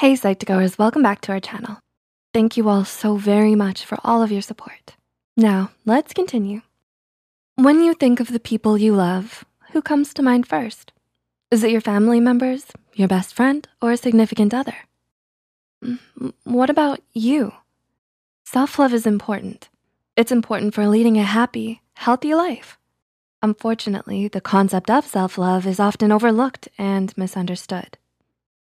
Hey Psych2Goers, welcome back to our channel. Thank you all so very much for all of your support. Now, let's continue. When you think of the people you love, who comes to mind first? Is it your family members, your best friend, or a significant other? Mm, What about you? Self-love is important. It's important for leading a happy, healthy life. Unfortunately, the concept of self-love is often overlooked and misunderstood.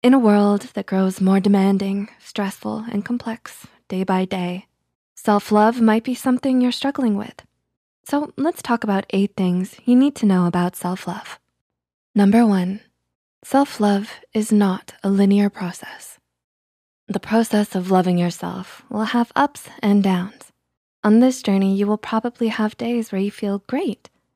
In a world that grows more demanding, stressful, and complex day by day, self-love might be something you're struggling with. So let's talk about eight things you need to know about self-love. Number one, self-love is not a linear process. The process of loving yourself will have ups and downs. On this journey, you will probably have days where you feel great,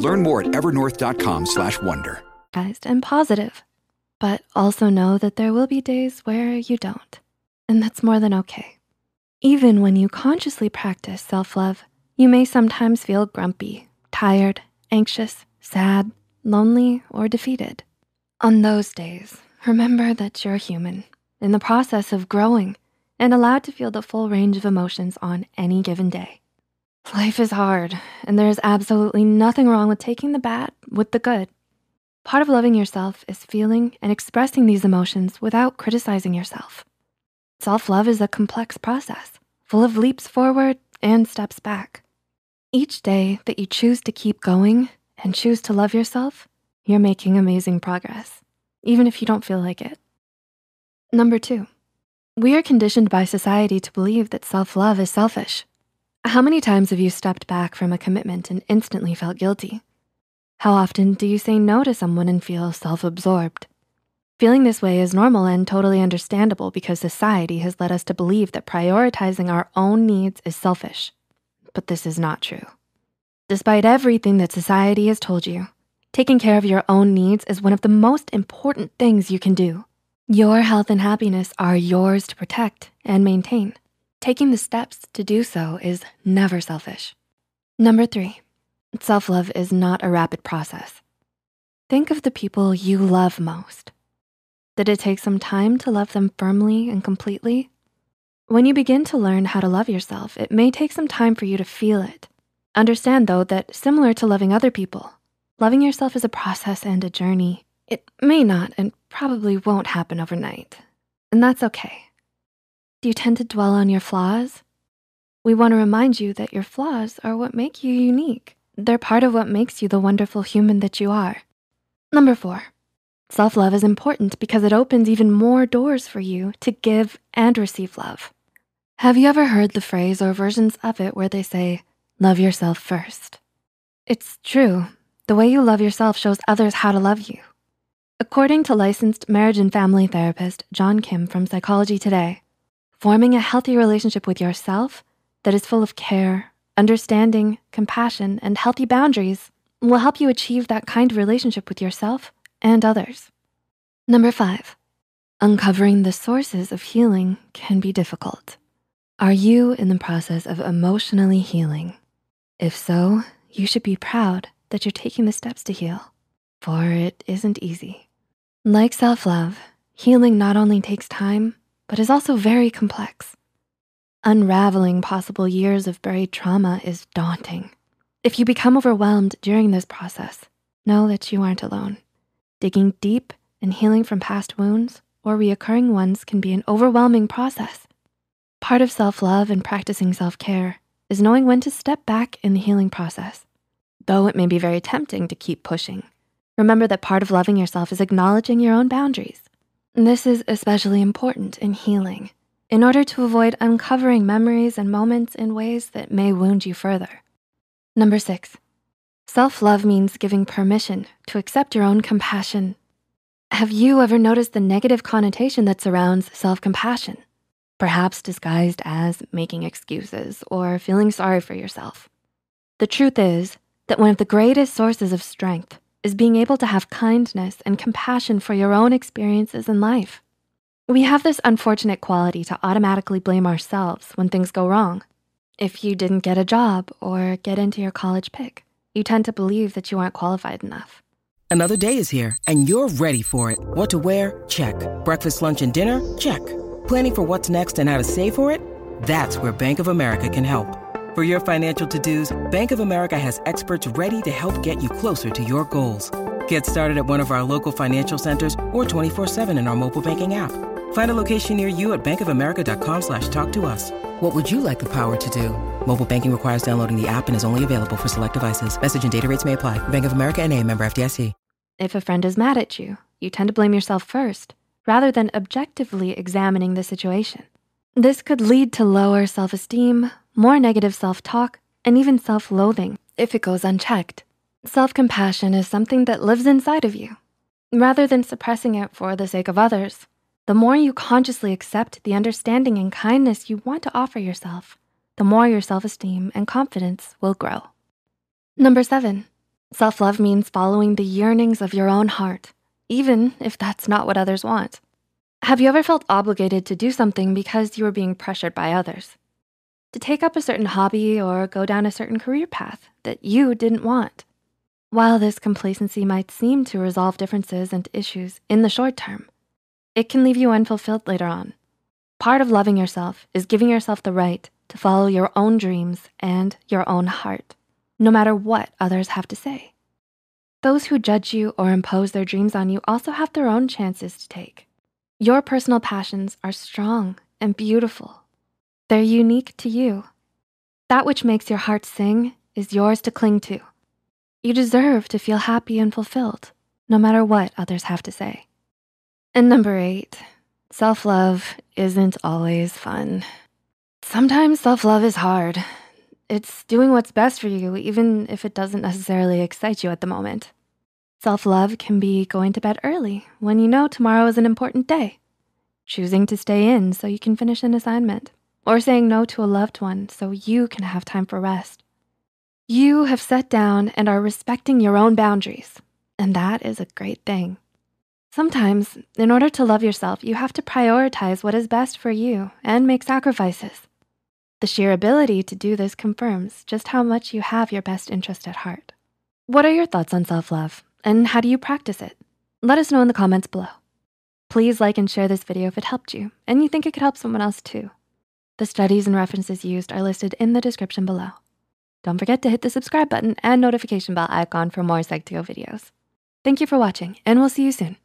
Learn more at evernorth.com/wonder. and positive. But also know that there will be days where you don't, and that's more than okay. Even when you consciously practice self-love, you may sometimes feel grumpy, tired, anxious, sad, lonely, or defeated. On those days, remember that you're human in the process of growing and allowed to feel the full range of emotions on any given day. Life is hard, and there is absolutely nothing wrong with taking the bad with the good. Part of loving yourself is feeling and expressing these emotions without criticizing yourself. Self-love is a complex process, full of leaps forward and steps back. Each day that you choose to keep going and choose to love yourself, you're making amazing progress, even if you don't feel like it. Number two, we are conditioned by society to believe that self-love is selfish. How many times have you stepped back from a commitment and instantly felt guilty? How often do you say no to someone and feel self-absorbed? Feeling this way is normal and totally understandable because society has led us to believe that prioritizing our own needs is selfish. But this is not true. Despite everything that society has told you, taking care of your own needs is one of the most important things you can do. Your health and happiness are yours to protect and maintain. Taking the steps to do so is never selfish. Number three, self-love is not a rapid process. Think of the people you love most. Did it take some time to love them firmly and completely? When you begin to learn how to love yourself, it may take some time for you to feel it. Understand though that similar to loving other people, loving yourself is a process and a journey. It may not and probably won't happen overnight, and that's okay. Do you tend to dwell on your flaws? We wanna remind you that your flaws are what make you unique. They're part of what makes you the wonderful human that you are. Number four, self-love is important because it opens even more doors for you to give and receive love. Have you ever heard the phrase or versions of it where they say, love yourself first? It's true. The way you love yourself shows others how to love you. According to licensed marriage and family therapist John Kim from Psychology Today, forming a healthy relationship with yourself that is full of care, understanding, compassion, and healthy boundaries will help you achieve that kind of relationship with yourself and others. Number five, uncovering the sources of healing can be difficult. Are you in the process of emotionally healing? If so, you should be proud that you're taking the steps to heal, for it isn't easy. Like self-love, healing not only takes time, but is also very complex. Unraveling possible years of buried trauma is daunting. If you become overwhelmed during this process, know that you aren't alone. Digging deep and healing from past wounds or reoccurring ones can be an overwhelming process. Part of self-love and practicing self-care is knowing when to step back in the healing process. Though it may be very tempting to keep pushing, remember that part of loving yourself is acknowledging your own boundaries. This is especially important in healing in order to avoid uncovering memories and moments in ways that may wound you further. Number six, self-love means giving permission to accept your own compassion. Have you ever noticed the negative connotation that surrounds self-compassion? perhaps disguised as making excuses or feeling sorry for yourself. The truth is that one of the greatest sources of strength is being able to have kindness and compassion for your own experiences in life. We have this unfortunate quality to automatically blame ourselves when things go wrong. If you didn't get a job or get into your college pick, you tend to believe that you aren't qualified enough. Another day is here and you're ready for it. What to wear? Check. Breakfast, lunch, and dinner? Check. Planning for what's next and how to save for it? That's where Bank of America can help. For your financial to-dos, Bank of America has experts ready to help get you closer to your goals. Get started at one of our local financial centers or 24-7 in our mobile banking app. Find a location near you at bankofamerica.com slash talk to us. What would you like the power to do? Mobile banking requires downloading the app and is only available for select devices. Message and data rates may apply. Bank of America and a member FDIC. If a friend is mad at you, you tend to blame yourself first, rather than objectively examining the situation. This could lead to lower self-esteem, more negative self-talk, and even self-loathing if it goes unchecked. Self-compassion is something that lives inside of you. Rather than suppressing it for the sake of others, the more you consciously accept the understanding and kindness you want to offer yourself, the more your self-esteem and confidence will grow. Number seven, self-love means following the yearnings of your own heart, even if that's not what others want. Have you ever felt obligated to do something because you were being pressured by others? To take up a certain hobby or go down a certain career path that you didn't want? While this complacency might seem to resolve differences and issues in the short term, it can leave you unfulfilled later on. Part of loving yourself is giving yourself the right to follow your own dreams and your own heart, no matter what others have to say. Those who judge you or impose their dreams on you also have their own chances to take. Your personal passions are strong and beautiful. They're unique to you. That which makes your heart sing is yours to cling to. You deserve to feel happy and fulfilled, no matter what others have to say. And number eight, self-love isn't always fun. Sometimes self-love is hard. It's doing what's best for you, even if it doesn't necessarily excite you at the moment. Self-love can be going to bed early when you know tomorrow is an important day, choosing to stay in so you can finish an assignment, or saying no to a loved one so you can have time for rest. You have set down and are respecting your own boundaries, and that is a great thing. Sometimes, in order to love yourself, you have to prioritize what is best for you and make sacrifices. The sheer ability to do this confirms just how much you have your best interest at heart. What are your thoughts on self-love and how do you practice it? Let us know in the comments below. Please like and share this video if it helped you and you think it could help someone else too. The studies and references used are listed in the description below. Don't forget to hit the subscribe button and notification bell icon for more Psych2Go videos. Thank you for watching and we'll see you soon.